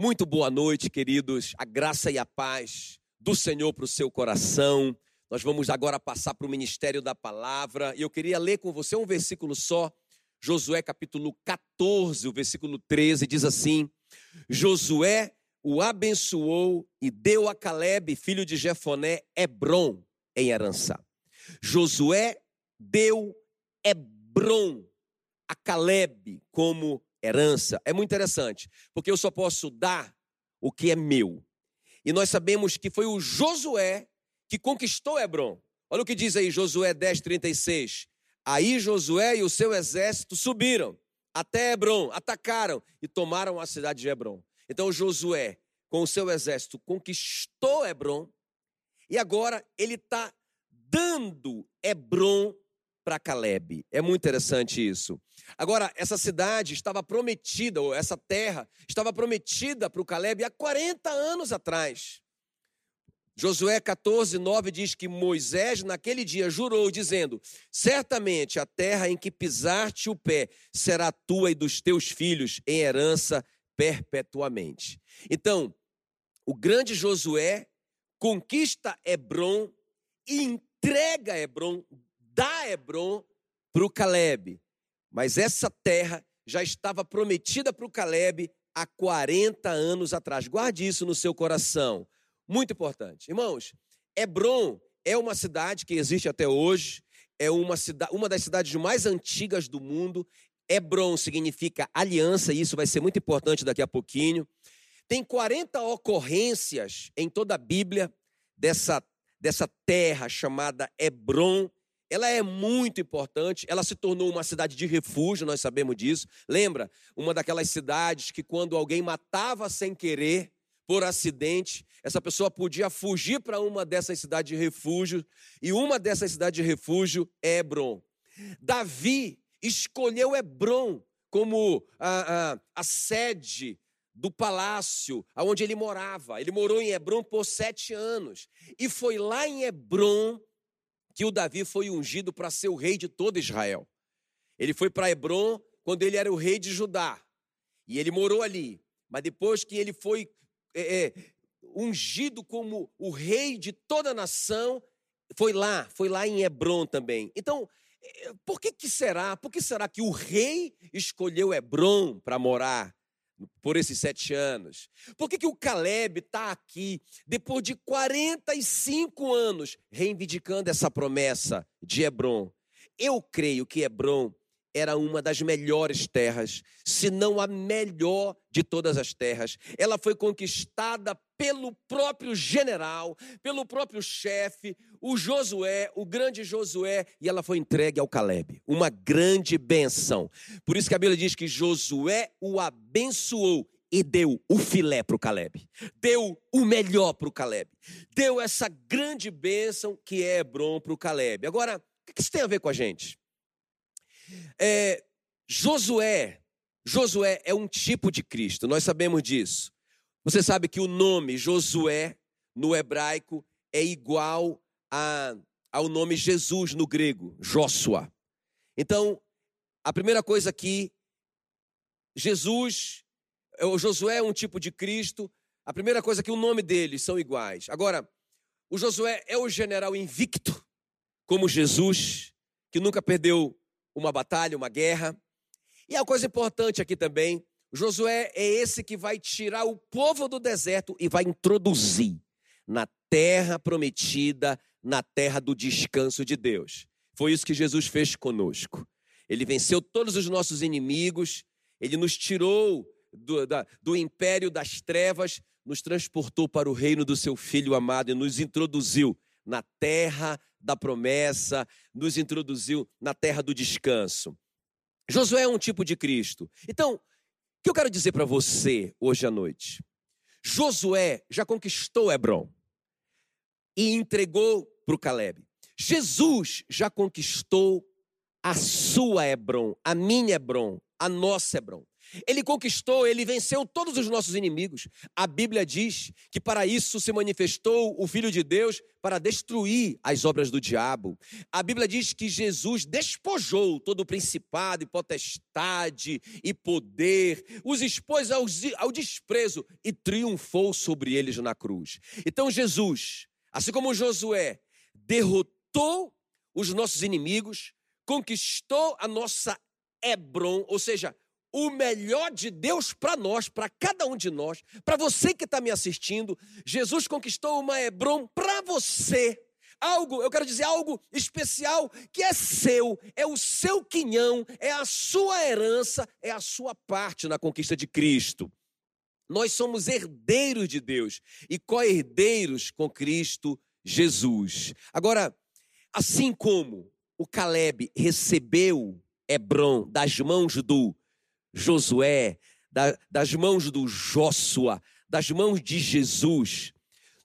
Muito boa noite, queridos. A graça e a paz do Senhor para o seu coração. Nós vamos agora passar para o ministério da palavra. E eu queria ler com você um versículo só. Josué capítulo 14, o versículo 13 diz assim: Josué o abençoou e deu a Caleb, filho de Jefoné, Hebron em herança. Josué deu Hebron a Caleb como herança. É muito interessante, porque eu só posso dar o que é meu. E nós sabemos que foi o Josué que conquistou Hebron. Olha o que diz aí Josué 10, 36. Aí Josué e o seu exército subiram até Hebron, atacaram e tomaram a cidade de Hebron. Então Josué, com o seu exército, conquistou Hebron e agora ele está dando Hebron para Caleb. É muito interessante isso. Agora, essa cidade estava prometida, ou essa terra estava prometida para o Caleb há 40 anos atrás. Josué 14, 9 diz que Moisés, naquele dia, jurou, dizendo: Certamente a terra em que pisar-te o pé será tua e dos teus filhos em herança perpetuamente. Então, o grande Josué conquista Hebron e entrega Hebron, dá Hebron para o Caleb. Mas essa terra já estava prometida para o Caleb há 40 anos atrás. Guarde isso no seu coração. Muito importante. Irmãos, Hebron é uma cidade que existe até hoje, é uma, uma das cidades mais antigas do mundo. Hebron significa aliança, e isso vai ser muito importante daqui a pouquinho. Tem 40 ocorrências em toda a Bíblia dessa, dessa terra chamada Hebron. Ela é muito importante, ela se tornou uma cidade de refúgio, nós sabemos disso. Lembra? Uma daquelas cidades que quando alguém matava sem querer, por acidente, essa pessoa podia fugir para uma dessas cidades de refúgio, e uma dessas cidades de refúgio é Hebron. Davi escolheu Hebron como a, a, a sede do palácio onde ele morava. Ele morou em Hebron por sete anos. E foi lá em Hebron que o Davi foi ungido para ser o rei de todo Israel. Ele foi para Hebron quando ele era o rei de Judá. E ele morou ali. Mas depois que ele foi é, é, ungido como o rei de toda a nação, foi lá, foi lá em Hebron também. Então, é, por que, que será? Por que será que o rei escolheu Hebron para morar por esses sete anos? Por que, que o Caleb está aqui, depois de 45 anos, reivindicando essa promessa de Hebron? Eu creio que Hebron era uma das melhores terras, se não a melhor de todas as terras. Ela foi conquistada pelo próprio general, pelo próprio chefe, o Josué, o grande Josué, e ela foi entregue ao Caleb. Uma grande benção. Por isso que a Bíblia diz que Josué o abençoou e deu o filé para o Caleb. Deu o melhor para o Caleb. Deu essa grande bênção que é Hebron para o Caleb. Agora, o que isso tem a ver com a gente? É, Josué, Josué é um tipo de Cristo, nós sabemos disso. Você sabe que o nome Josué no hebraico é igual a, ao nome Jesus no grego, Joshua. Então, a primeira coisa aqui, Jesus, o Josué é um tipo de Cristo. A primeira coisa que o nome deles são iguais. Agora, o Josué é o general invicto, como Jesus, que nunca perdeu uma batalha, uma guerra. E a coisa importante aqui também, Josué é esse que vai tirar o povo do deserto e vai introduzir na terra prometida, na terra do descanso de Deus. Foi isso que Jesus fez conosco. Ele venceu todos os nossos inimigos, ele nos tirou do, da, do império das trevas, nos transportou para o reino do seu Filho amado e nos introduziu na terra da promessa, nos introduziu na terra do descanso. Josué é um tipo de Cristo. Então, o que eu quero dizer para você hoje à noite? Josué já conquistou Hebron e entregou para o Caleb. Jesus já conquistou a sua Hebron, a minha Hebron, a nossa Hebron. Ele conquistou, ele venceu todos os nossos inimigos. A Bíblia diz que para isso se manifestou o Filho de Deus para destruir as obras do diabo. A Bíblia diz que Jesus despojou todo o principado e potestade e poder, os expôs ao, ao desprezo e triunfou sobre eles na cruz. Então Jesus, assim como Josué, derrotou os nossos inimigos, conquistou a nossa Hebron, ou seja, o melhor de Deus para nós, para cada um de nós, para você que está me assistindo. Jesus conquistou uma Hebron para você. Algo, eu quero dizer algo especial que é seu, é o seu quinhão, é a sua herança, é a sua parte na conquista de Cristo. Nós somos herdeiros de Deus e co-herdeiros com Cristo Jesus. Agora, assim como o Caleb recebeu Hebron das mãos do Josué, da, das mãos do Jósua, das mãos de Jesus,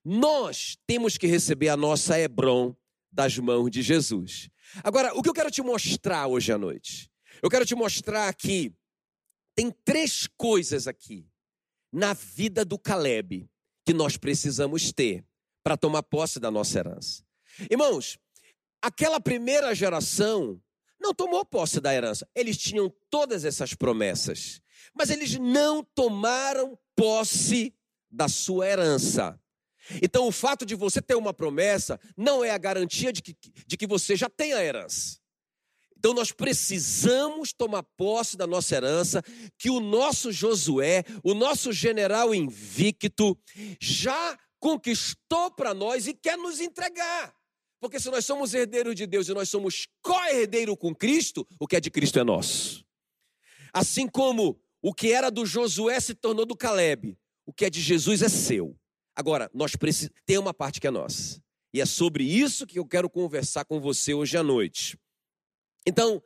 nós temos que receber a nossa Hebron das mãos de Jesus. Agora, o que eu quero te mostrar hoje à noite? Eu quero te mostrar que tem três coisas aqui na vida do Caleb que nós precisamos ter para tomar posse da nossa herança. Irmãos, aquela primeira geração não tomou posse da herança. Eles tinham todas essas promessas, mas eles não tomaram posse da sua herança. Então, o fato de você ter uma promessa não é a garantia de que, de que você já tem a herança. Então, nós precisamos tomar posse da nossa herança, que o nosso Josué, o nosso general invicto, já conquistou para nós e quer nos entregar. Porque se nós somos herdeiros de Deus e nós somos co-herdeiro com Cristo, o que é de Cristo é nosso. Assim como o que era do Josué se tornou do Caleb, o que é de Jesus é seu. Agora, nós precisamos tem uma parte que é nossa. E é sobre isso que eu quero conversar com você hoje à noite. Então,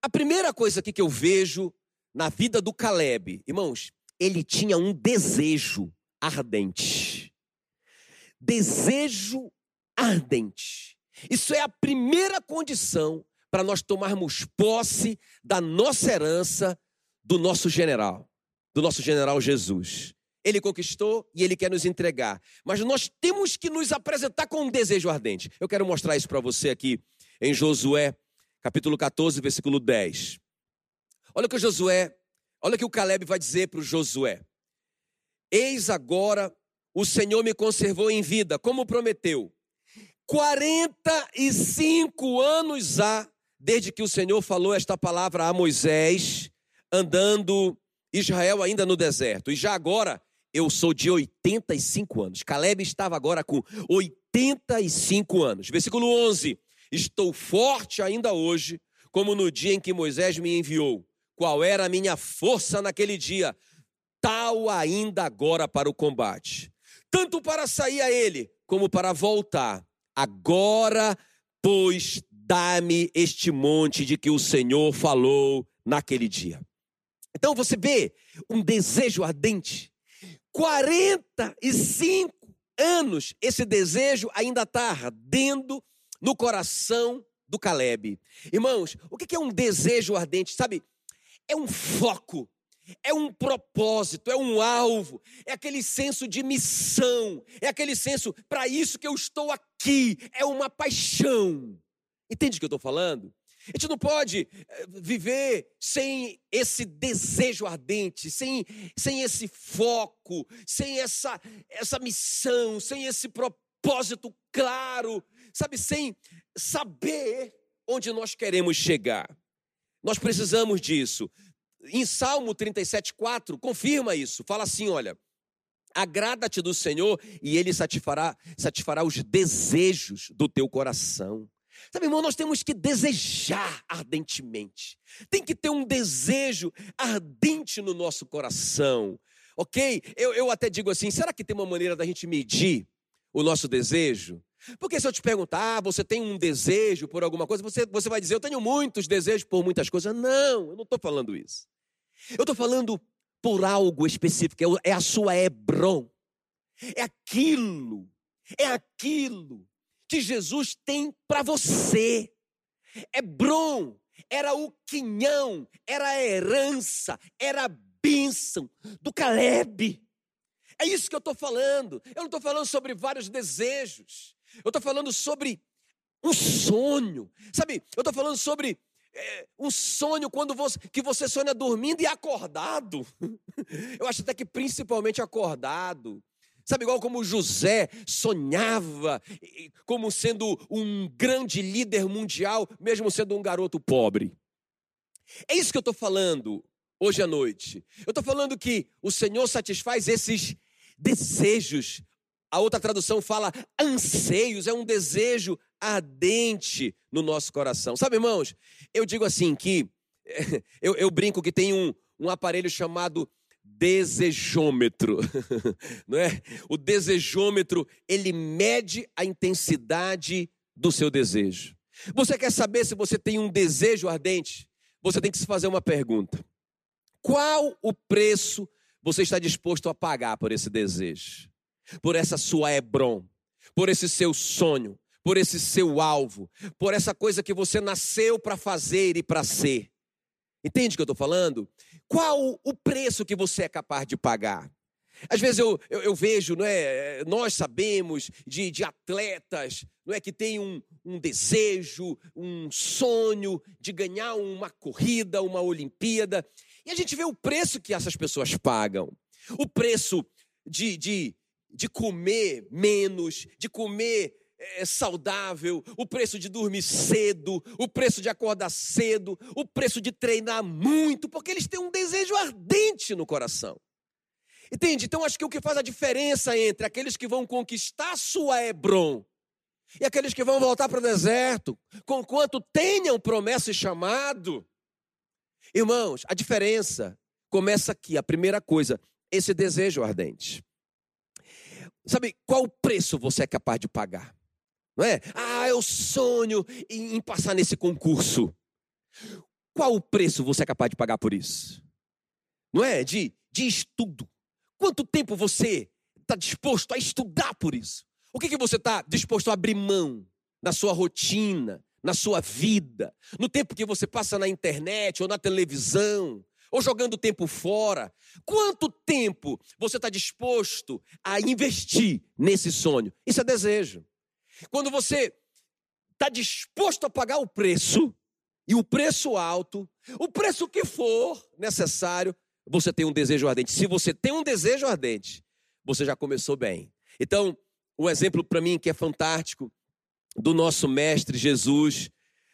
a primeira coisa aqui que eu vejo na vida do Caleb, irmãos, ele tinha um desejo ardente. Desejo ardente. Isso é a primeira condição para nós tomarmos posse da nossa herança do nosso general, do nosso general Jesus. Ele conquistou e ele quer nos entregar. Mas nós temos que nos apresentar com um desejo ardente. Eu quero mostrar isso para você aqui em Josué, capítulo 14, versículo 10. Olha o que o Josué, olha o que o Caleb vai dizer para o Josué. Eis agora o Senhor me conservou em vida, como prometeu. 45 anos há desde que o Senhor falou esta palavra a Moisés, andando Israel ainda no deserto. E já agora eu sou de 85 anos. Caleb estava agora com 85 anos. Versículo 11: Estou forte ainda hoje, como no dia em que Moisés me enviou. Qual era a minha força naquele dia? Tal ainda agora para o combate. Tanto para sair a ele, como para voltar Agora, pois, dá-me este monte de que o Senhor falou naquele dia. Então você vê um desejo ardente. 45 anos, esse desejo ainda está ardendo no coração do Caleb. Irmãos, o que é um desejo ardente? Sabe, é um foco é um propósito, é um alvo, é aquele senso de missão, é aquele senso, para isso que eu estou aqui, é uma paixão. Entende o que eu estou falando? A gente não pode eh, viver sem esse desejo ardente, sem, sem esse foco, sem essa, essa missão, sem esse propósito claro, sabe, sem saber onde nós queremos chegar. Nós precisamos disso. Em Salmo 37,4, confirma isso. Fala assim: olha, agrada-te do Senhor e Ele satisfará, satisfará os desejos do teu coração. Sabe, irmão, nós temos que desejar ardentemente. Tem que ter um desejo ardente no nosso coração, ok? Eu, eu até digo assim: será que tem uma maneira da gente medir o nosso desejo? Porque se eu te perguntar, ah, você tem um desejo por alguma coisa, você, você vai dizer, eu tenho muitos desejos por muitas coisas. Não, eu não estou falando isso. Eu estou falando por algo específico, é, é a sua Hebron. É aquilo, é aquilo que Jesus tem para você. Hebron era o quinhão, era a herança, era a bênção do Caleb. É isso que eu estou falando. Eu não estou falando sobre vários desejos. Eu estou falando sobre um sonho. Sabe, eu estou falando sobre é, um sonho quando você, que você sonha dormindo e acordado. Eu acho até que principalmente acordado. Sabe, igual como José sonhava como sendo um grande líder mundial, mesmo sendo um garoto pobre. É isso que eu estou falando hoje à noite. Eu estou falando que o Senhor satisfaz esses desejos. A outra tradução fala anseios, é um desejo ardente no nosso coração. Sabe, irmãos, eu digo assim que eu, eu brinco que tem um, um aparelho chamado desejômetro, não é? O desejômetro, ele mede a intensidade do seu desejo. Você quer saber se você tem um desejo ardente? Você tem que se fazer uma pergunta. Qual o preço você está disposto a pagar por esse desejo? Por essa sua Hebron, por esse seu sonho, por esse seu alvo, por essa coisa que você nasceu para fazer e para ser. Entende o que eu estou falando? Qual o preço que você é capaz de pagar? Às vezes eu, eu, eu, vejo, não é, nós sabemos de, de atletas não é, que têm um, um desejo, um sonho de ganhar uma corrida, uma Olimpíada, e a gente vê o preço que essas pessoas pagam. O preço de, de, de comer menos, de comer é, saudável, o preço de dormir cedo, o preço de acordar cedo, o preço de treinar muito, porque eles têm um desejo ardente no coração. Entende? Então acho que o que faz a diferença entre aqueles que vão conquistar sua Hebron e aqueles que vão voltar para o deserto, conquanto tenham promessa e chamado. Irmãos, a diferença começa aqui. A primeira coisa, esse desejo ardente. Sabe qual preço você é capaz de pagar? Não é? Ah, eu sonho em, em passar nesse concurso. Qual o preço você é capaz de pagar por isso? Não é? De, de estudo. Quanto tempo você está disposto a estudar por isso? O que, que você está disposto a abrir mão na sua rotina, na sua vida, no tempo que você passa na internet ou na televisão, ou jogando tempo fora? Quanto tempo você está disposto a investir nesse sonho? Isso é desejo. Quando você está disposto a pagar o preço, e o preço alto, o preço que for necessário, você tem um desejo ardente. Se você tem um desejo ardente, você já começou bem. Então, um exemplo para mim que é fantástico do nosso mestre Jesus,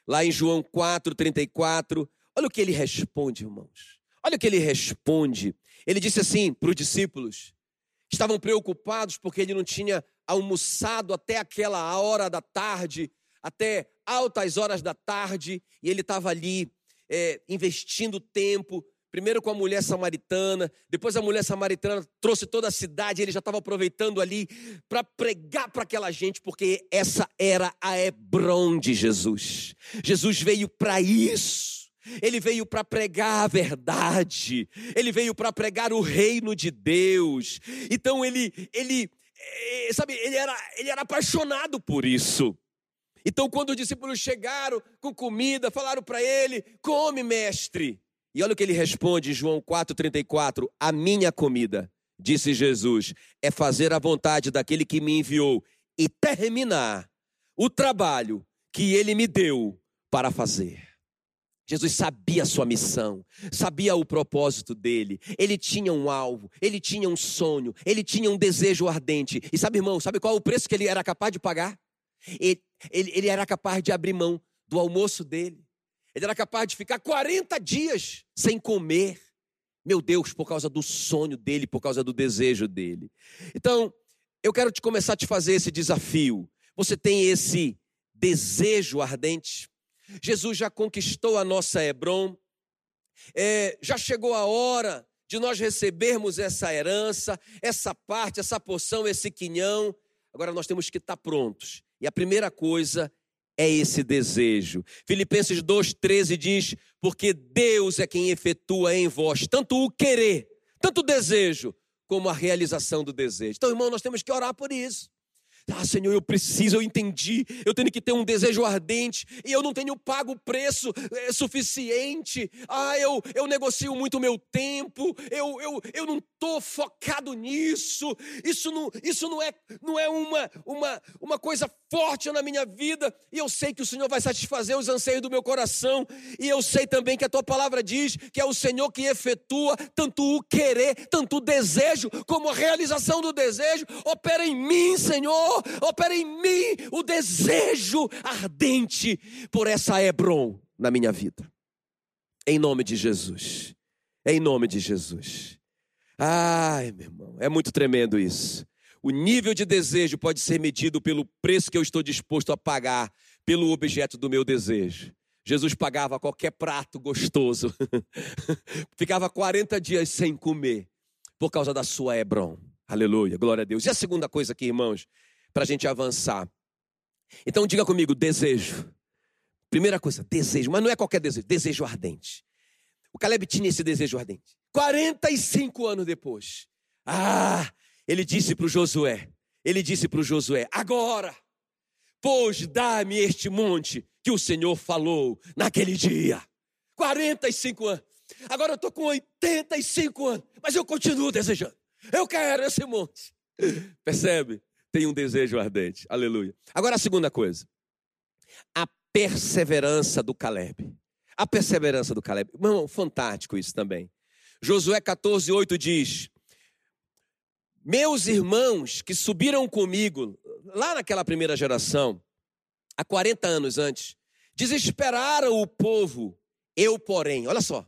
lá em João 4:34, olha o que ele responde, irmãos. Olha o que ele responde. Ele disse assim para os discípulos: estavam preocupados porque ele não tinha almoçado até aquela hora da tarde, até altas horas da tarde, e ele estava ali é, investindo tempo, primeiro com a mulher samaritana, depois a mulher samaritana trouxe toda a cidade, ele já estava aproveitando ali para pregar para aquela gente, porque essa era a Hebron de Jesus. Jesus veio para isso. Ele veio para pregar a verdade, ele veio para pregar o reino de Deus. Então ele, ele sabe, ele era, ele era apaixonado por isso. Então, quando os discípulos chegaram com comida, falaram para ele: Come, mestre. E olha o que ele responde, João 4,34: A minha comida, disse Jesus, é fazer a vontade daquele que me enviou e terminar o trabalho que ele me deu para fazer. Jesus sabia a sua missão, sabia o propósito dele. Ele tinha um alvo, ele tinha um sonho, ele tinha um desejo ardente. E sabe, irmão, sabe qual é o preço que ele era capaz de pagar? Ele, ele, ele era capaz de abrir mão do almoço dele. Ele era capaz de ficar 40 dias sem comer. Meu Deus, por causa do sonho dele, por causa do desejo dele. Então, eu quero te começar a te fazer esse desafio. Você tem esse desejo ardente? Jesus já conquistou a nossa Hebron, é, já chegou a hora de nós recebermos essa herança, essa parte, essa porção, esse quinhão. Agora nós temos que estar prontos. E a primeira coisa é esse desejo. Filipenses 2,13 diz: Porque Deus é quem efetua em vós tanto o querer, tanto o desejo, como a realização do desejo. Então, irmão, nós temos que orar por isso. Ah, Senhor, eu preciso, eu entendi. Eu tenho que ter um desejo ardente e eu não tenho pago o preço é, suficiente. Ah, eu, eu negocio muito o meu tempo. Eu, eu, eu não estou focado nisso. Isso não, isso não é, não é uma, uma, uma coisa forte na minha vida. E eu sei que o Senhor vai satisfazer os anseios do meu coração. E eu sei também que a tua palavra diz que é o Senhor que efetua tanto o querer, tanto o desejo, como a realização do desejo. Opera em mim, Senhor opera em mim o desejo ardente por essa Hebron na minha vida. Em nome de Jesus. Em nome de Jesus. Ai, meu irmão, é muito tremendo isso. O nível de desejo pode ser medido pelo preço que eu estou disposto a pagar pelo objeto do meu desejo. Jesus pagava qualquer prato gostoso, ficava 40 dias sem comer, por causa da sua Hebron. Aleluia, glória a Deus. E a segunda coisa aqui, irmãos, para a gente avançar. Então diga comigo, desejo. Primeira coisa, desejo, mas não é qualquer desejo, desejo ardente. O Caleb tinha esse desejo ardente. 45 anos depois, ah, ele disse para o Josué, ele disse para o Josué, agora, pois dá-me este monte que o Senhor falou naquele dia. 45 anos. Agora eu estou com 85 anos, mas eu continuo desejando. Eu quero esse monte. Percebe? tem um desejo ardente. Aleluia. Agora a segunda coisa. A perseverança do Caleb. A perseverança do Caleb. Irmão, fantástico isso também. Josué 14, 8 diz: Meus irmãos que subiram comigo, lá naquela primeira geração, há 40 anos antes, desesperaram o povo. Eu, porém, olha só,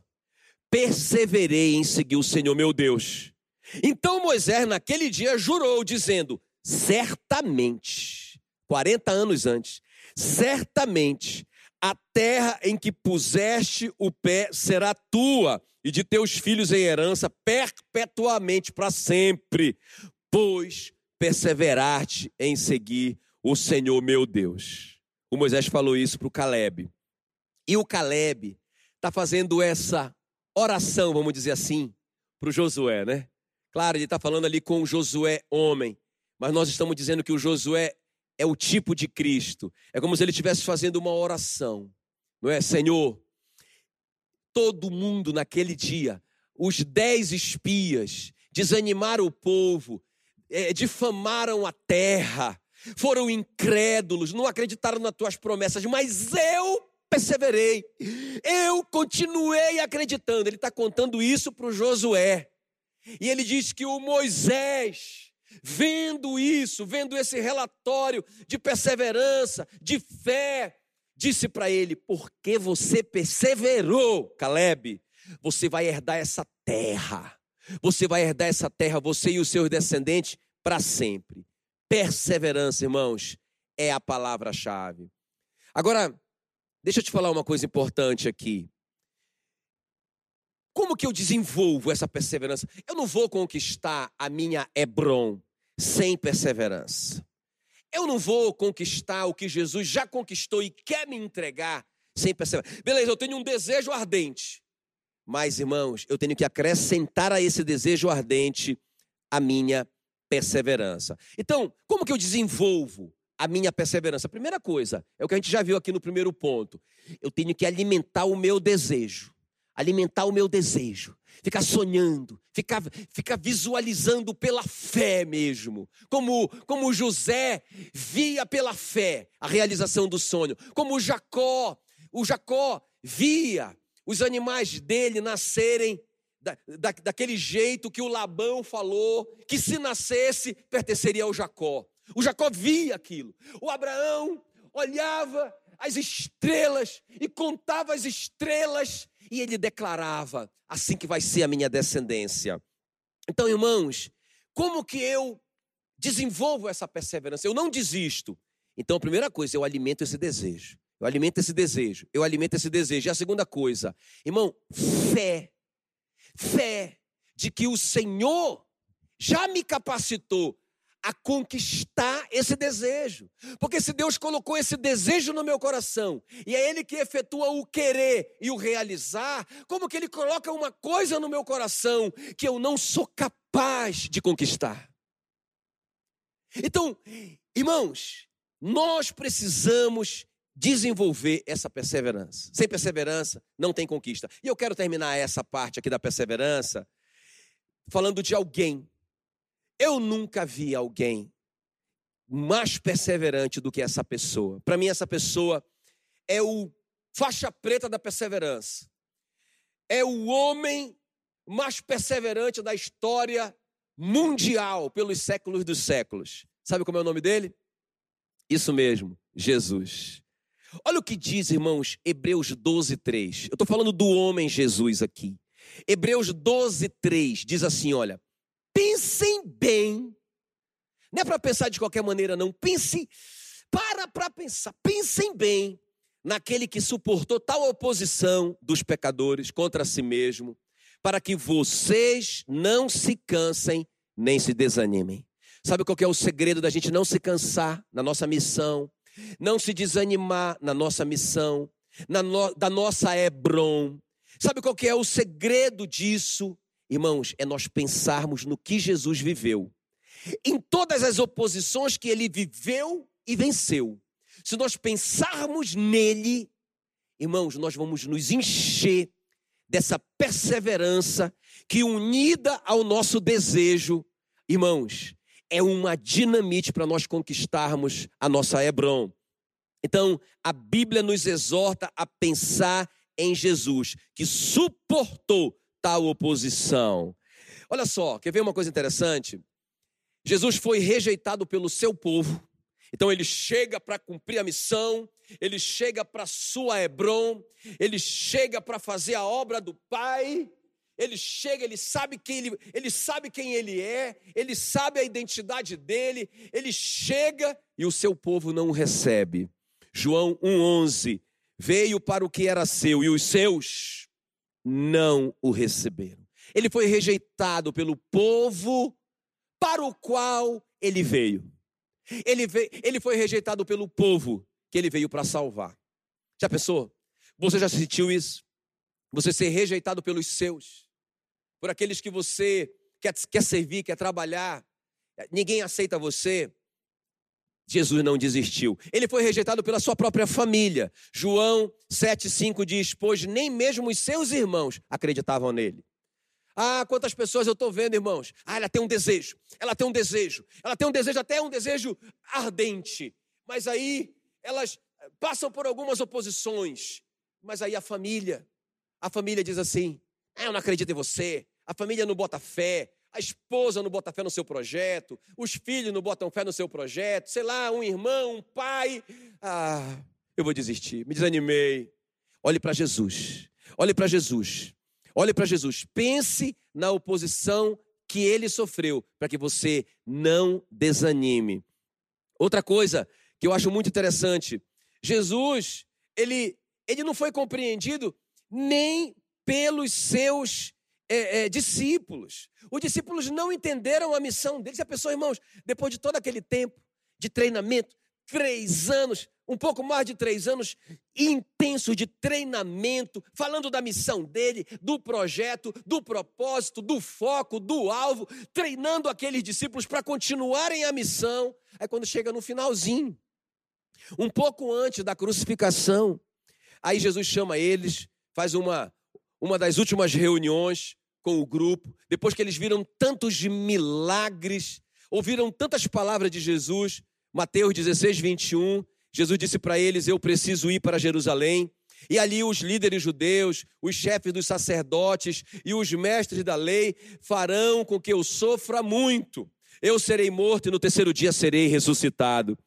perseverei em seguir o Senhor meu Deus. Então Moisés, naquele dia, jurou, dizendo: certamente, 40 anos antes, certamente a terra em que puseste o pé será tua e de teus filhos em herança perpetuamente para sempre, pois perseveraste em seguir o Senhor meu Deus. O Moisés falou isso para o Caleb. E o Caleb está fazendo essa oração, vamos dizer assim, para o Josué, né? Claro, ele está falando ali com o Josué homem, mas nós estamos dizendo que o Josué é o tipo de Cristo. É como se ele estivesse fazendo uma oração, não é? Senhor, todo mundo naquele dia, os dez espias, desanimaram o povo, é, difamaram a terra, foram incrédulos, não acreditaram nas tuas promessas, mas eu perseverei, eu continuei acreditando. Ele está contando isso para o Josué. E ele diz que o Moisés Vendo isso, vendo esse relatório de perseverança, de fé, disse para ele: Porque você perseverou, Caleb, você vai herdar essa terra. Você vai herdar essa terra, você e os seus descendentes, para sempre. Perseverança, irmãos, é a palavra-chave. Agora, deixa eu te falar uma coisa importante aqui. Como que eu desenvolvo essa perseverança? Eu não vou conquistar a minha Hebron sem perseverança. Eu não vou conquistar o que Jesus já conquistou e quer me entregar sem perseverança. Beleza, eu tenho um desejo ardente. Mas, irmãos, eu tenho que acrescentar a esse desejo ardente a minha perseverança. Então, como que eu desenvolvo a minha perseverança? Primeira coisa, é o que a gente já viu aqui no primeiro ponto. Eu tenho que alimentar o meu desejo alimentar o meu desejo, ficar sonhando, ficar, ficar visualizando pela fé mesmo. Como, como José via pela fé a realização do sonho, como Jacó, o Jacó via os animais dele nascerem da, da, daquele jeito que o Labão falou, que se nascesse pertenceria ao Jacó. O Jacó via aquilo. O Abraão olhava as estrelas e contava as estrelas e ele declarava: assim que vai ser a minha descendência. Então, irmãos, como que eu desenvolvo essa perseverança? Eu não desisto. Então, a primeira coisa, eu alimento esse desejo. Eu alimento esse desejo. Eu alimento esse desejo. E a segunda coisa, irmão, fé. Fé de que o Senhor já me capacitou a conquistar esse desejo. Porque se Deus colocou esse desejo no meu coração, e é Ele que efetua o querer e o realizar, como que Ele coloca uma coisa no meu coração que eu não sou capaz de conquistar? Então, irmãos, nós precisamos desenvolver essa perseverança. Sem perseverança, não tem conquista. E eu quero terminar essa parte aqui da perseverança falando de alguém. Eu nunca vi alguém mais perseverante do que essa pessoa. Para mim, essa pessoa é o faixa preta da perseverança. É o homem mais perseverante da história mundial pelos séculos dos séculos. Sabe como é o nome dele? Isso mesmo, Jesus. Olha o que diz, irmãos, Hebreus 12, 3. Eu estou falando do homem Jesus aqui. Hebreus 12, 3 diz assim: olha, pensem bem, não é para pensar de qualquer maneira, não. Pense, para para pensar, pensem bem naquele que suportou tal oposição dos pecadores contra si mesmo, para que vocês não se cansem nem se desanimem. Sabe qual é o segredo da gente não se cansar na nossa missão, não se desanimar na nossa missão, na no, da nossa Hebron. Sabe qual é o segredo disso? Irmãos, é nós pensarmos no que Jesus viveu. Em todas as oposições que ele viveu e venceu. Se nós pensarmos nele, irmãos, nós vamos nos encher dessa perseverança que, unida ao nosso desejo, irmãos, é uma dinamite para nós conquistarmos a nossa Hebron. Então, a Bíblia nos exorta a pensar em Jesus, que suportou tal oposição. Olha só, quer ver uma coisa interessante? Jesus foi rejeitado pelo seu povo, então ele chega para cumprir a missão, ele chega para sua Hebron, ele chega para fazer a obra do Pai, ele chega, ele sabe quem ele, ele sabe quem ele é, ele sabe a identidade dele, ele chega e o seu povo não o recebe. João 1:11 veio para o que era seu e os seus não o receberam. Ele foi rejeitado pelo povo para o qual ele veio. Ele, veio, ele foi rejeitado pelo povo que ele veio para salvar. Já pensou? Você já sentiu isso? Você ser rejeitado pelos seus por aqueles que você quer, quer servir, quer trabalhar, ninguém aceita você. Jesus não desistiu. Ele foi rejeitado pela sua própria família. João 7,5 diz: Pois nem mesmo os seus irmãos acreditavam nele. Ah, quantas pessoas eu estou vendo, irmãos. Ah, ela tem um desejo, ela tem um desejo, ela tem um desejo, até um desejo ardente. Mas aí elas passam por algumas oposições. Mas aí a família, a família diz assim: ah, eu não acredito em você, a família não bota fé, a esposa não bota fé no seu projeto, os filhos não botam fé no seu projeto, sei lá, um irmão, um pai. Ah, eu vou desistir, me desanimei. Olhe para Jesus, olhe para Jesus, olhe para Jesus. Pense na oposição que ele sofreu, para que você não desanime. Outra coisa que eu acho muito interessante: Jesus, ele, ele não foi compreendido nem pelos seus é, é, discípulos. Os discípulos não entenderam a missão deles. A pessoa, irmãos, depois de todo aquele tempo de treinamento, três anos, um pouco mais de três anos intenso de treinamento, falando da missão dele, do projeto, do propósito, do foco, do alvo, treinando aqueles discípulos para continuarem a missão. Aí quando chega no finalzinho, um pouco antes da crucificação, aí Jesus chama eles, faz uma uma das últimas reuniões com o grupo, depois que eles viram tantos milagres, ouviram tantas palavras de Jesus, Mateus 16, 21, Jesus disse para eles: Eu preciso ir para Jerusalém. E ali os líderes judeus, os chefes dos sacerdotes e os mestres da lei farão com que eu sofra muito. Eu serei morto e no terceiro dia serei ressuscitado.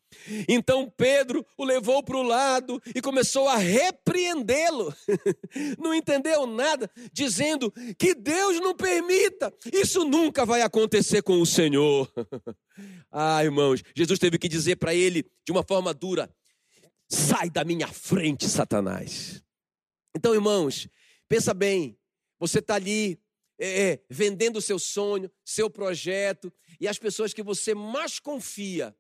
Então Pedro o levou para o lado e começou a repreendê-lo. Não entendeu nada, dizendo que Deus não permita, isso nunca vai acontecer com o Senhor. Ah, irmãos, Jesus teve que dizer para ele de uma forma dura: sai da minha frente, Satanás. Então, irmãos, pensa bem, você está ali é, é, vendendo o seu sonho, seu projeto, e as pessoas que você mais confia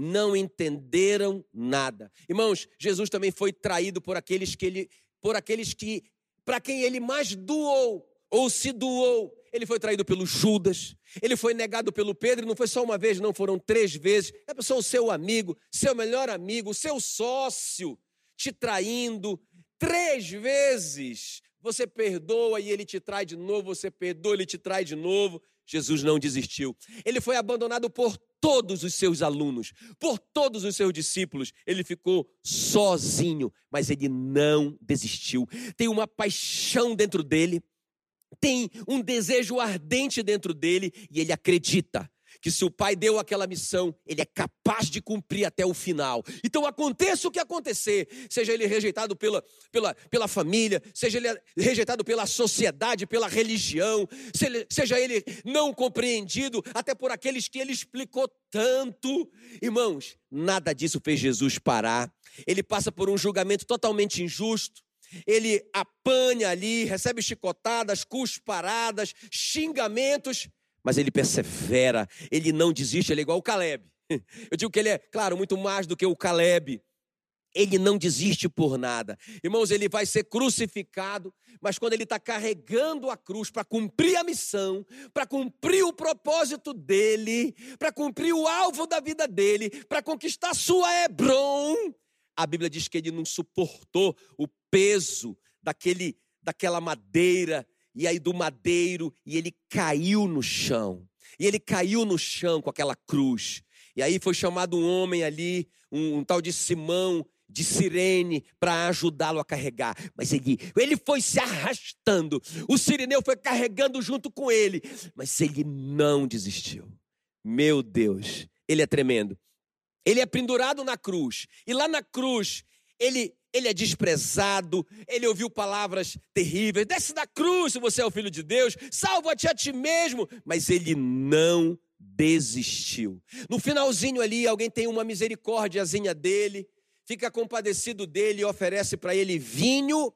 não entenderam nada. Irmãos, Jesus também foi traído por aqueles que ele, por aqueles que, para quem ele mais doou, ou se doou. Ele foi traído pelo Judas, ele foi negado pelo Pedro, não foi só uma vez, não, foram três vezes. É pessoa, o seu amigo, seu melhor amigo, seu sócio, te traindo três vezes. Você perdoa e ele te trai de novo, você perdoa, ele te trai de novo. Jesus não desistiu. Ele foi abandonado por todos os seus alunos, por todos os seus discípulos. Ele ficou sozinho, mas ele não desistiu. Tem uma paixão dentro dele, tem um desejo ardente dentro dele e ele acredita que se o pai deu aquela missão, ele é capaz de cumprir até o final. Então aconteça o que acontecer, seja ele rejeitado pela, pela, pela família, seja ele rejeitado pela sociedade, pela religião, seja ele não compreendido até por aqueles que ele explicou tanto. Irmãos, nada disso fez Jesus parar. Ele passa por um julgamento totalmente injusto ele apanha ali, recebe chicotadas, cusparadas, xingamentos, mas ele persevera, ele não desiste, ele é igual o Caleb. Eu digo que ele é, claro, muito mais do que o Caleb. Ele não desiste por nada. Irmãos, ele vai ser crucificado, mas quando ele está carregando a cruz para cumprir a missão, para cumprir o propósito dele, para cumprir o alvo da vida dele, para conquistar sua Hebron, a Bíblia diz que ele não suportou o peso daquele, daquela madeira e aí do madeiro, e ele caiu no chão. E ele caiu no chão com aquela cruz. E aí foi chamado um homem ali, um, um tal de Simão, de Sirene, para ajudá-lo a carregar. Mas ele, ele foi se arrastando. O sirineu foi carregando junto com ele. Mas ele não desistiu. Meu Deus, ele é tremendo. Ele é pendurado na cruz. E lá na cruz, ele ele é desprezado, ele ouviu palavras terríveis. Desce da cruz se você é o filho de Deus, salva-te a ti mesmo. Mas ele não desistiu. No finalzinho ali, alguém tem uma misericórdiazinha dele, fica compadecido dele e oferece para ele vinho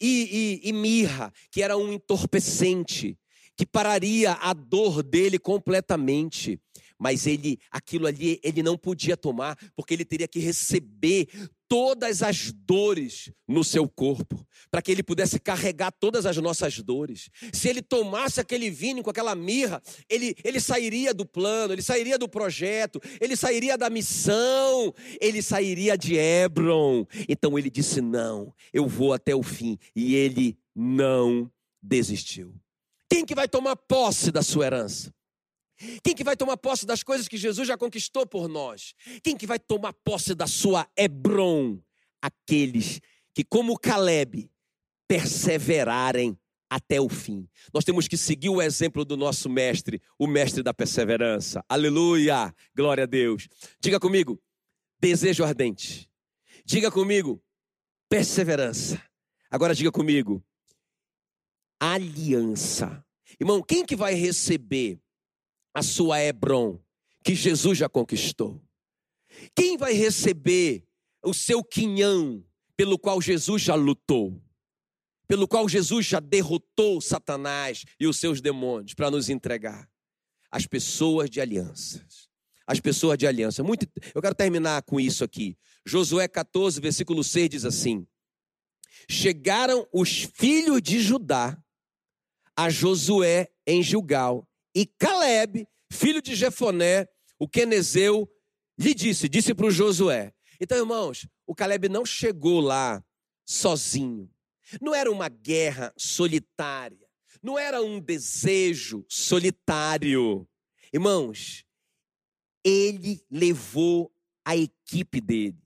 e, e, e mirra, que era um entorpecente, que pararia a dor dele completamente mas ele, aquilo ali, ele não podia tomar, porque ele teria que receber todas as dores no seu corpo, para que ele pudesse carregar todas as nossas dores. Se ele tomasse aquele vinho com aquela mirra, ele, ele sairia do plano, ele sairia do projeto, ele sairia da missão, ele sairia de Hebron. Então ele disse: Não, eu vou até o fim. E ele não desistiu. Quem que vai tomar posse da sua herança? Quem que vai tomar posse das coisas que Jesus já conquistou por nós? Quem que vai tomar posse da sua Hebron? Aqueles que, como Caleb, perseverarem até o fim. Nós temos que seguir o exemplo do nosso mestre, o mestre da perseverança. Aleluia! Glória a Deus. Diga comigo, desejo ardente. Diga comigo, perseverança. Agora diga comigo, aliança. Irmão, quem que vai receber a sua Hebron, que Jesus já conquistou? Quem vai receber o seu quinhão, pelo qual Jesus já lutou? Pelo qual Jesus já derrotou Satanás e os seus demônios para nos entregar? As pessoas de alianças. As pessoas de aliança. Muito, eu quero terminar com isso aqui. Josué 14, versículo 6 diz assim: Chegaram os filhos de Judá a Josué em Gilgal e Caleb, filho de Jefoné, o quenezeu, lhe disse, disse para o Josué. Então, irmãos, o Caleb não chegou lá sozinho. Não era uma guerra solitária. Não era um desejo solitário. Irmãos, ele levou a equipe dele.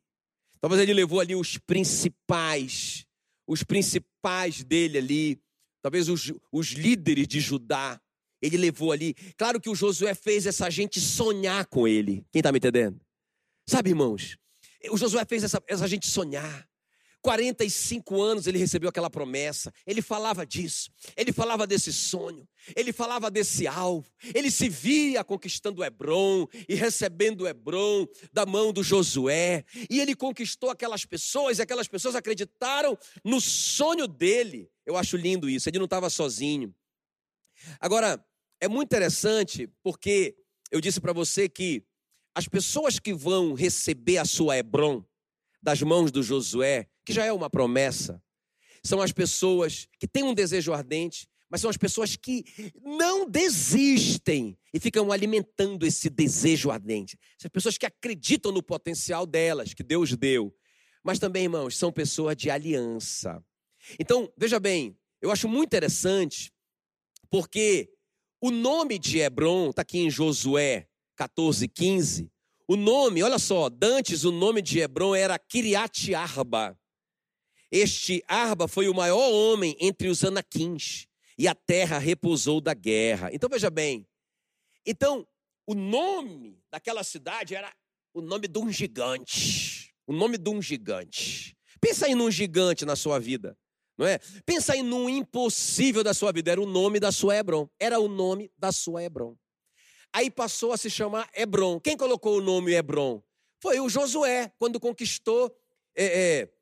Talvez ele levou ali os principais, os principais dele ali, talvez os, os líderes de Judá. Ele levou ali. Claro que o Josué fez essa gente sonhar com ele. Quem está me entendendo? Sabe, irmãos? O Josué fez essa, essa gente sonhar. 45 anos ele recebeu aquela promessa, ele falava disso, ele falava desse sonho, ele falava desse alvo, ele se via conquistando Hebron e recebendo Hebron da mão do Josué, e ele conquistou aquelas pessoas, e aquelas pessoas acreditaram no sonho dele. Eu acho lindo isso, ele não estava sozinho. Agora, é muito interessante porque eu disse para você que as pessoas que vão receber a sua Hebron das mãos do Josué, que já é uma promessa, são as pessoas que têm um desejo ardente, mas são as pessoas que não desistem e ficam alimentando esse desejo ardente. São pessoas que acreditam no potencial delas, que Deus deu. Mas também, irmãos, são pessoas de aliança. Então, veja bem, eu acho muito interessante, porque o nome de Hebron, está aqui em Josué 14, 15. O nome, olha só, dantes o nome de Hebron era Kiriat Arba. Este Arba foi o maior homem entre os anaquins e a terra repousou da guerra. Então veja bem. Então, o nome daquela cidade era o nome de um gigante. O nome de um gigante. Pensa aí num gigante na sua vida, não é? Pensa aí num impossível da sua vida. Era o nome da sua Hebron. Era o nome da sua Hebron. Aí passou a se chamar Hebron. Quem colocou o nome Hebron? Foi o Josué, quando conquistou é, é,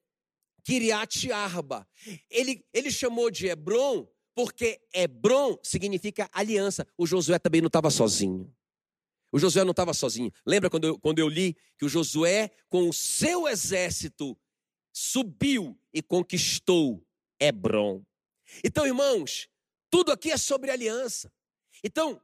Kiriat Arba. Ele, ele chamou de Hebron porque Hebron significa aliança. O Josué também não estava sozinho. O Josué não estava sozinho. Lembra quando eu, quando eu li que o Josué, com o seu exército, subiu e conquistou Hebron? Então, irmãos, tudo aqui é sobre aliança. Então,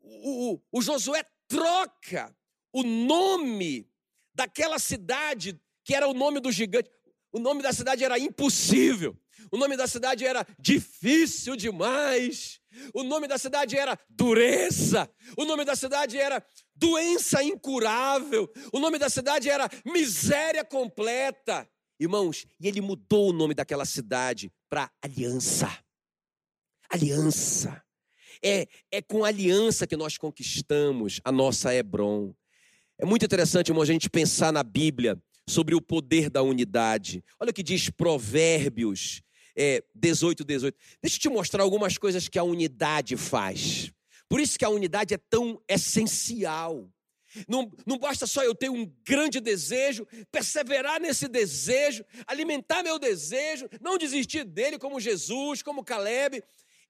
o, o, o Josué troca o nome daquela cidade, que era o nome do gigante. O nome da cidade era impossível. O nome da cidade era difícil demais. O nome da cidade era dureza. O nome da cidade era doença incurável. O nome da cidade era miséria completa. Irmãos, e ele mudou o nome daquela cidade para aliança. Aliança. É, é com aliança que nós conquistamos a nossa Hebron. É muito interessante, irmão, a gente pensar na Bíblia sobre o poder da unidade. Olha o que diz Provérbios é, 18, 18. Deixa eu te mostrar algumas coisas que a unidade faz. Por isso que a unidade é tão essencial. Não, não basta só eu ter um grande desejo, perseverar nesse desejo, alimentar meu desejo, não desistir dele como Jesus, como Caleb.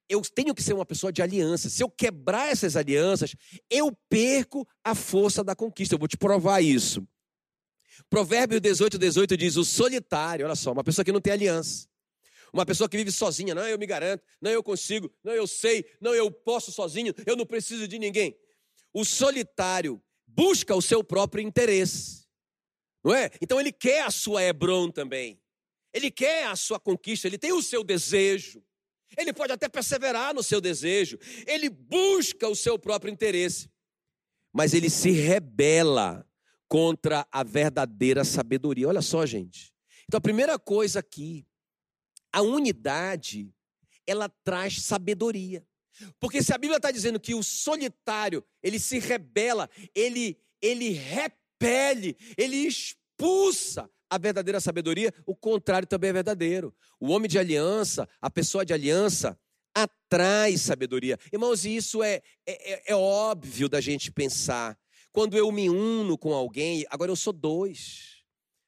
Eu tenho que ser uma pessoa de aliança. Se eu quebrar essas alianças, eu perco a força da conquista. Eu vou te provar isso. Provérbio 18, 18 diz: o solitário, olha só, uma pessoa que não tem aliança. Uma pessoa que vive sozinha, não, eu me garanto, não, eu consigo, não, eu sei, não, eu posso sozinho, eu não preciso de ninguém. O solitário busca o seu próprio interesse, não é? Então ele quer a sua Hebron também, ele quer a sua conquista, ele tem o seu desejo, ele pode até perseverar no seu desejo, ele busca o seu próprio interesse, mas ele se rebela contra a verdadeira sabedoria. Olha só, gente. Então a primeira coisa aqui a unidade, ela traz sabedoria. Porque se a Bíblia está dizendo que o solitário, ele se rebela, ele, ele repele, ele expulsa a verdadeira sabedoria, o contrário também é verdadeiro. O homem de aliança, a pessoa de aliança, atrai sabedoria. Irmãos, e isso é, é, é, é óbvio da gente pensar. Quando eu me uno com alguém, agora eu sou dois.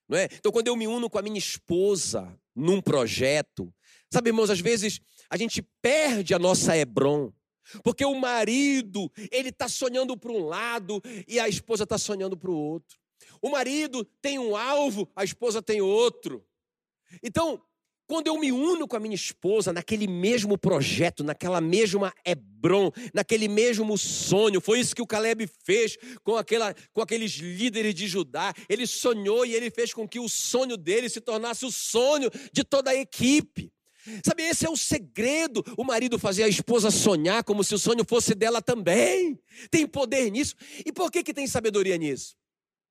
Não é? Então, quando eu me uno com a minha esposa num projeto, sabe, irmãos, às vezes a gente perde a nossa Hebron. Porque o marido, ele está sonhando para um lado e a esposa está sonhando para o outro. O marido tem um alvo, a esposa tem outro. Então, quando eu me uno com a minha esposa naquele mesmo projeto, naquela mesma Hebron, naquele mesmo sonho, foi isso que o Caleb fez com, aquela, com aqueles líderes de Judá. Ele sonhou e ele fez com que o sonho dele se tornasse o sonho de toda a equipe. Sabe, esse é o segredo. O marido fazer a esposa sonhar como se o sonho fosse dela também. Tem poder nisso. E por que, que tem sabedoria nisso?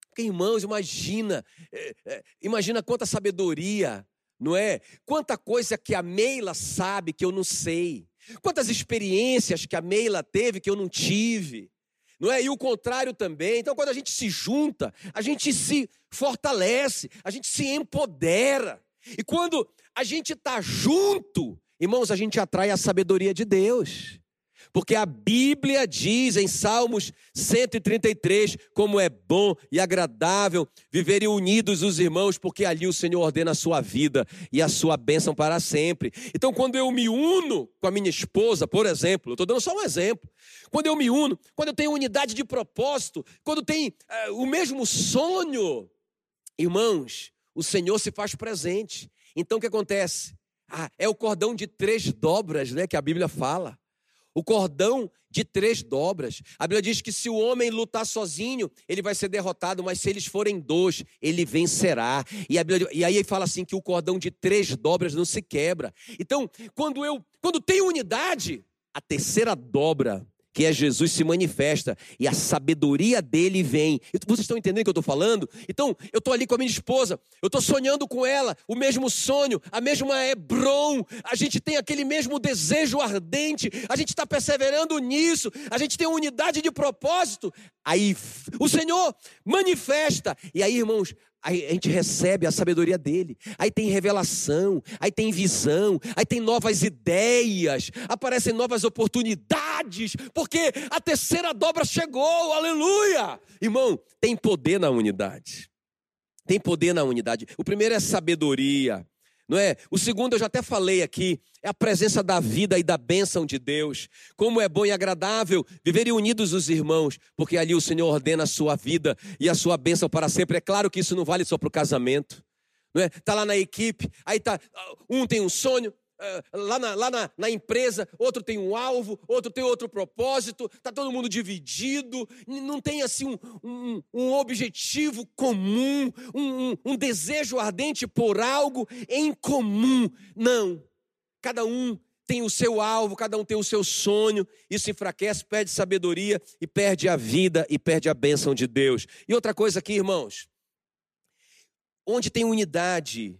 Porque, irmãos, imagina, é, é, imagina quanta sabedoria não é? Quanta coisa que a Meila sabe que eu não sei. Quantas experiências que a Meila teve que eu não tive. Não é? E o contrário também. Então, quando a gente se junta, a gente se fortalece, a gente se empodera. E quando a gente está junto, irmãos, a gente atrai a sabedoria de Deus. Porque a Bíblia diz em Salmos 133 como é bom e agradável viverem unidos os irmãos, porque ali o Senhor ordena a sua vida e a sua bênção para sempre. Então, quando eu me uno com a minha esposa, por exemplo, eu estou dando só um exemplo. Quando eu me uno, quando eu tenho unidade de propósito, quando tem é, o mesmo sonho, irmãos, o Senhor se faz presente. Então, o que acontece? é o cordão de três dobras, né, que a Bíblia fala. O cordão de três dobras. A Bíblia diz que se o homem lutar sozinho, ele vai ser derrotado, mas se eles forem dois, ele vencerá. E, a Bíblia, e aí ele fala assim que o cordão de três dobras não se quebra. Então, quando eu quando tem unidade, a terceira dobra que é Jesus, se manifesta e a sabedoria dele vem. Vocês estão entendendo o que eu estou falando? Então, eu estou ali com a minha esposa, eu estou sonhando com ela, o mesmo sonho, a mesma Hebron, a gente tem aquele mesmo desejo ardente, a gente está perseverando nisso, a gente tem unidade de propósito. Aí o Senhor manifesta, e aí, irmãos, Aí a gente recebe a sabedoria dele. Aí tem revelação, aí tem visão, aí tem novas ideias, aparecem novas oportunidades, porque a terceira dobra chegou, aleluia! Irmão, tem poder na unidade. Tem poder na unidade. O primeiro é sabedoria não é? O segundo eu já até falei aqui, é a presença da vida e da bênção de Deus. Como é bom e agradável viverem unidos os irmãos, porque ali o Senhor ordena a sua vida e a sua bênção para sempre. É claro que isso não vale só para o casamento. Não é? Tá lá na equipe, aí tá um tem um sonho, lá, na, lá na, na, empresa, outro tem um alvo, outro tem outro propósito, está todo mundo dividido, não tem assim um, um, um objetivo comum, um, um desejo ardente por algo em comum. Não. Cada um tem o seu alvo, cada um tem o seu sonho, isso enfraquece, perde sabedoria e perde a vida e perde a bênção de Deus. E outra coisa aqui, irmãos, onde tem unidade,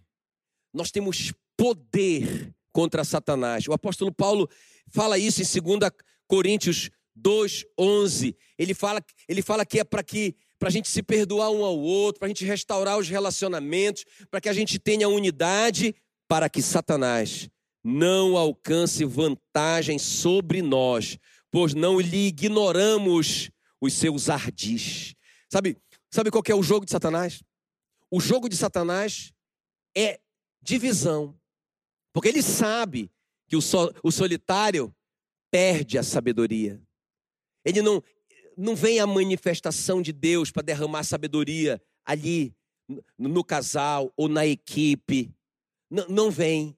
nós temos poder contra Satanás. O apóstolo Paulo fala isso em 2 Coríntios 2:11. Ele fala, ele fala que é para que para a gente se perdoar um ao outro, para a gente restaurar os relacionamentos, para que a gente tenha unidade, para que Satanás não alcance vantagem sobre nós, pois não lhe ignoramos os seus ardis. Sabe, sabe qual é o jogo de Satanás? O jogo de Satanás é divisão. Porque ele sabe que o, so, o solitário perde a sabedoria. Ele não, não vem a manifestação de Deus para derramar sabedoria ali no, casal ou na equipe. N não vem.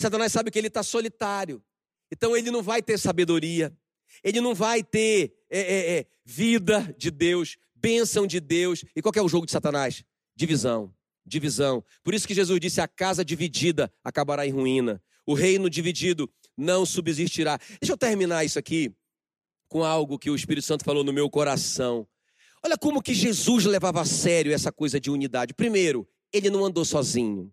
Satanás sabe que ele está solitário. Então ele não vai ter sabedoria. Ele não vai ter é, é, é, vida de Deus, bênção de Deus. E qual é o jogo de Satanás? Divisão divisão. Por isso que Jesus disse: a casa dividida acabará em ruína. O reino dividido não subsistirá. Deixa eu terminar isso aqui com algo que o Espírito Santo falou no meu coração. Olha como que Jesus levava a sério essa coisa de unidade. Primeiro, ele não andou sozinho.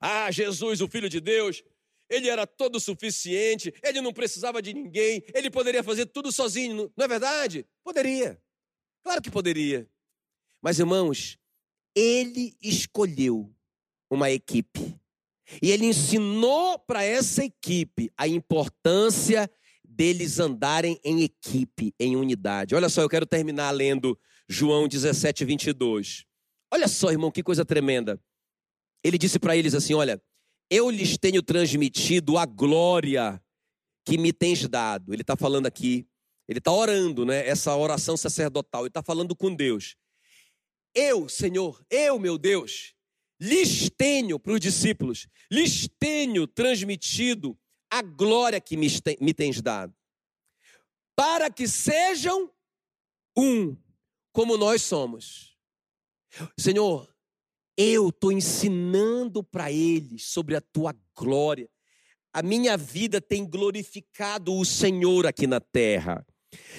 Ah, Jesus, o Filho de Deus, ele era todo suficiente, ele não precisava de ninguém, ele poderia fazer tudo sozinho, não é verdade? Poderia. Claro que poderia. Mas, irmãos, ele escolheu uma equipe. E ele ensinou para essa equipe a importância deles andarem em equipe, em unidade. Olha só, eu quero terminar lendo João 17, 22. Olha só, irmão, que coisa tremenda. Ele disse para eles assim: Olha, eu lhes tenho transmitido a glória que me tens dado. Ele está falando aqui, ele está orando, né? Essa oração sacerdotal, ele está falando com Deus. Eu, Senhor, eu, meu Deus, lhes tenho para os discípulos, lhes tenho transmitido a glória que me, tens dado, para que sejam um, como nós somos. Senhor, eu estou ensinando para eles sobre a tua glória. A minha vida tem glorificado o Senhor aqui na terra.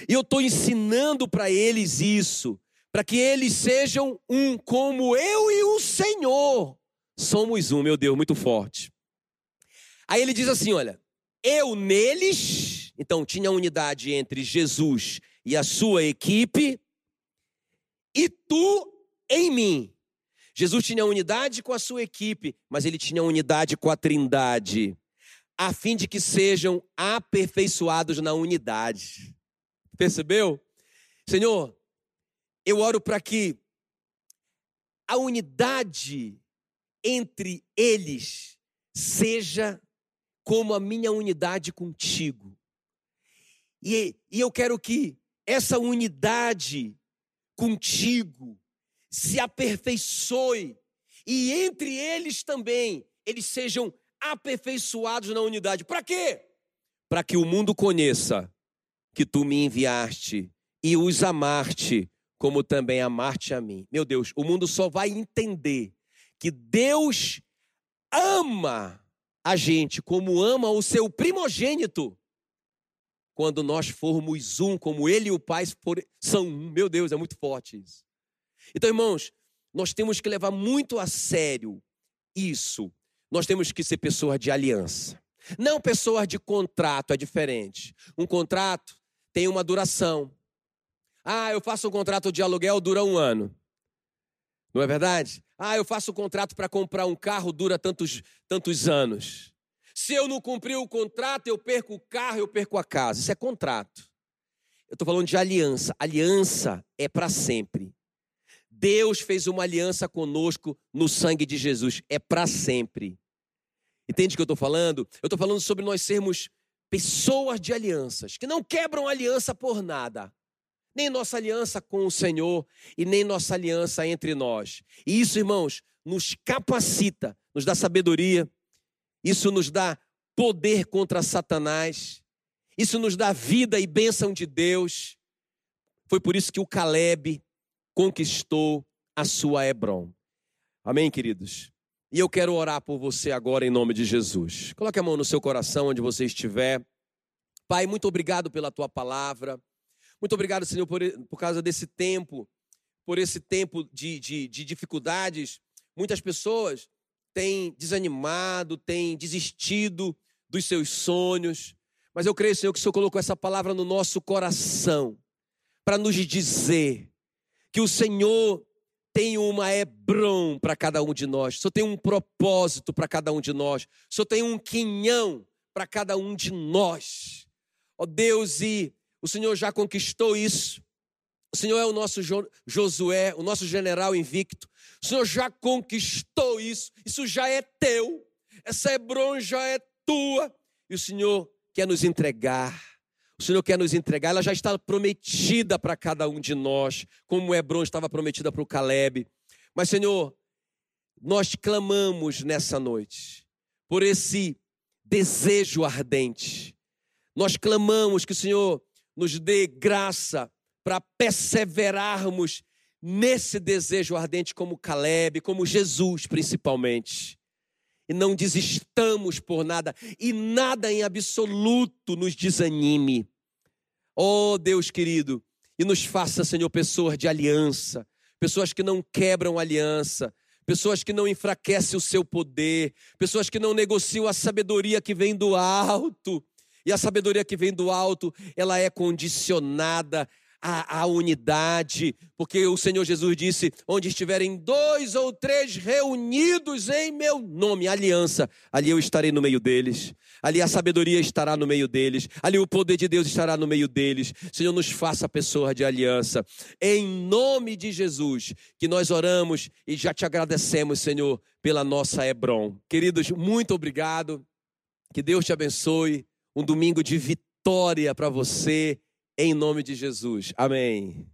E eu estou ensinando para eles isso para que eles sejam um como eu e o Senhor somos um, meu Deus, muito forte. Aí ele diz assim: olha, eu neles, então tinha unidade entre Jesus e a sua equipe, e tu em mim. Jesus tinha unidade com a sua equipe, mas ele tinha unidade com a Trindade, a fim de que sejam aperfeiçoados na unidade. Percebeu? Senhor, eu oro para que a unidade entre eles seja como a minha unidade contigo. E, e eu quero que essa unidade contigo se aperfeiçoe e entre eles também eles sejam aperfeiçoados na unidade. Para quê? Para que o mundo conheça que tu me enviaste e os amaste, como também amaste a mim. Meu Deus, o mundo só vai entender que Deus ama a gente como ama o seu primogênito quando nós formos um, como ele e o Pai são um. Meu Deus, é muito forte isso. Então, irmãos, nós temos que levar muito a sério isso. Nós temos que ser pessoas de aliança. Não pessoas de contrato, é diferente. Um contrato tem uma duração. Ah, eu faço um contrato de aluguel, dura um ano. Não é verdade? Ah, eu faço um contrato para comprar um carro, dura tantos, tantos anos. Se eu não cumprir o contrato, eu perco o carro, eu perco a casa. Isso é contrato. Eu estou falando de aliança. Aliança é para sempre. Deus fez uma aliança conosco no sangue de Jesus. É para sempre. Entende o que eu estou falando? Eu estou falando sobre nós sermos pessoas de alianças, que não quebram aliança por nada. Nem nossa aliança com o Senhor e nem nossa aliança entre nós. E isso, irmãos, nos capacita, nos dá sabedoria, isso nos dá poder contra Satanás. Isso nos dá vida e bênção de Deus. Foi por isso que o Caleb conquistou a sua Hebron. Amém, queridos? E eu quero orar por você agora em nome de Jesus. Coloque a mão no seu coração onde você estiver. Pai, muito obrigado pela tua palavra. Muito obrigado, Senhor, por, por causa desse tempo, por esse tempo de, de, de dificuldades. Muitas pessoas tem desanimado, tem desistido dos seus sonhos. Mas eu creio, Senhor, que o Senhor colocou essa palavra no nosso coração para nos dizer que o Senhor tem uma Hebron para cada um de nós, o Senhor tem um propósito para cada um de nós, o Senhor tem um quinhão para cada um de nós. Ó oh Deus, e o Senhor já conquistou isso. O Senhor é o nosso Josué, o nosso general invicto. O Senhor já conquistou isso. Isso já é teu. Essa Hebron já é tua. E o Senhor quer nos entregar. O Senhor quer nos entregar. Ela já está prometida para cada um de nós, como Hebron estava prometida para o Caleb. Mas, Senhor, nós clamamos nessa noite por esse desejo ardente. Nós clamamos que o Senhor nos dê graça para perseverarmos nesse desejo ardente como Caleb, como Jesus principalmente. E não desistamos por nada, e nada em absoluto nos desanime. Oh Deus querido, e nos faça, Senhor, pessoas de aliança, pessoas que não quebram aliança, pessoas que não enfraquecem o seu poder, pessoas que não negociam a sabedoria que vem do alto. E a sabedoria que vem do alto, ela é condicionada a, a, unidade, porque o Senhor Jesus disse: onde estiverem dois ou três reunidos em meu nome, aliança, ali eu estarei no meio deles, ali a sabedoria estará no meio deles, ali o poder de Deus estará no meio deles. Senhor, nos faça pessoa de aliança, em nome de Jesus, que nós oramos e já te agradecemos, Senhor, pela nossa Hebron. Queridos, muito obrigado, que Deus te abençoe, um domingo de vitória para você em nome de Jesus. Amém.